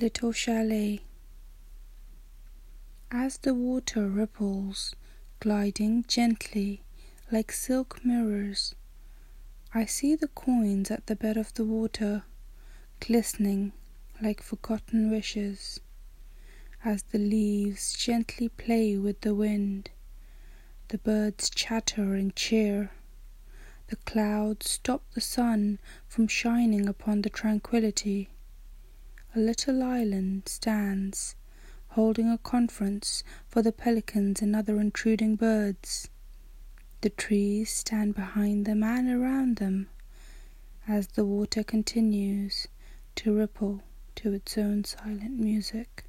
Little Chalet. As the water ripples, gliding gently like silk mirrors, I see the coins at the bed of the water, glistening like forgotten wishes. As the leaves gently play with the wind, the birds chatter and cheer, the clouds stop the sun from shining upon the tranquillity a little island stands, holding a conference for the pelicans and other intruding birds. The trees stand behind them and around them as the water continues to ripple to its own silent music.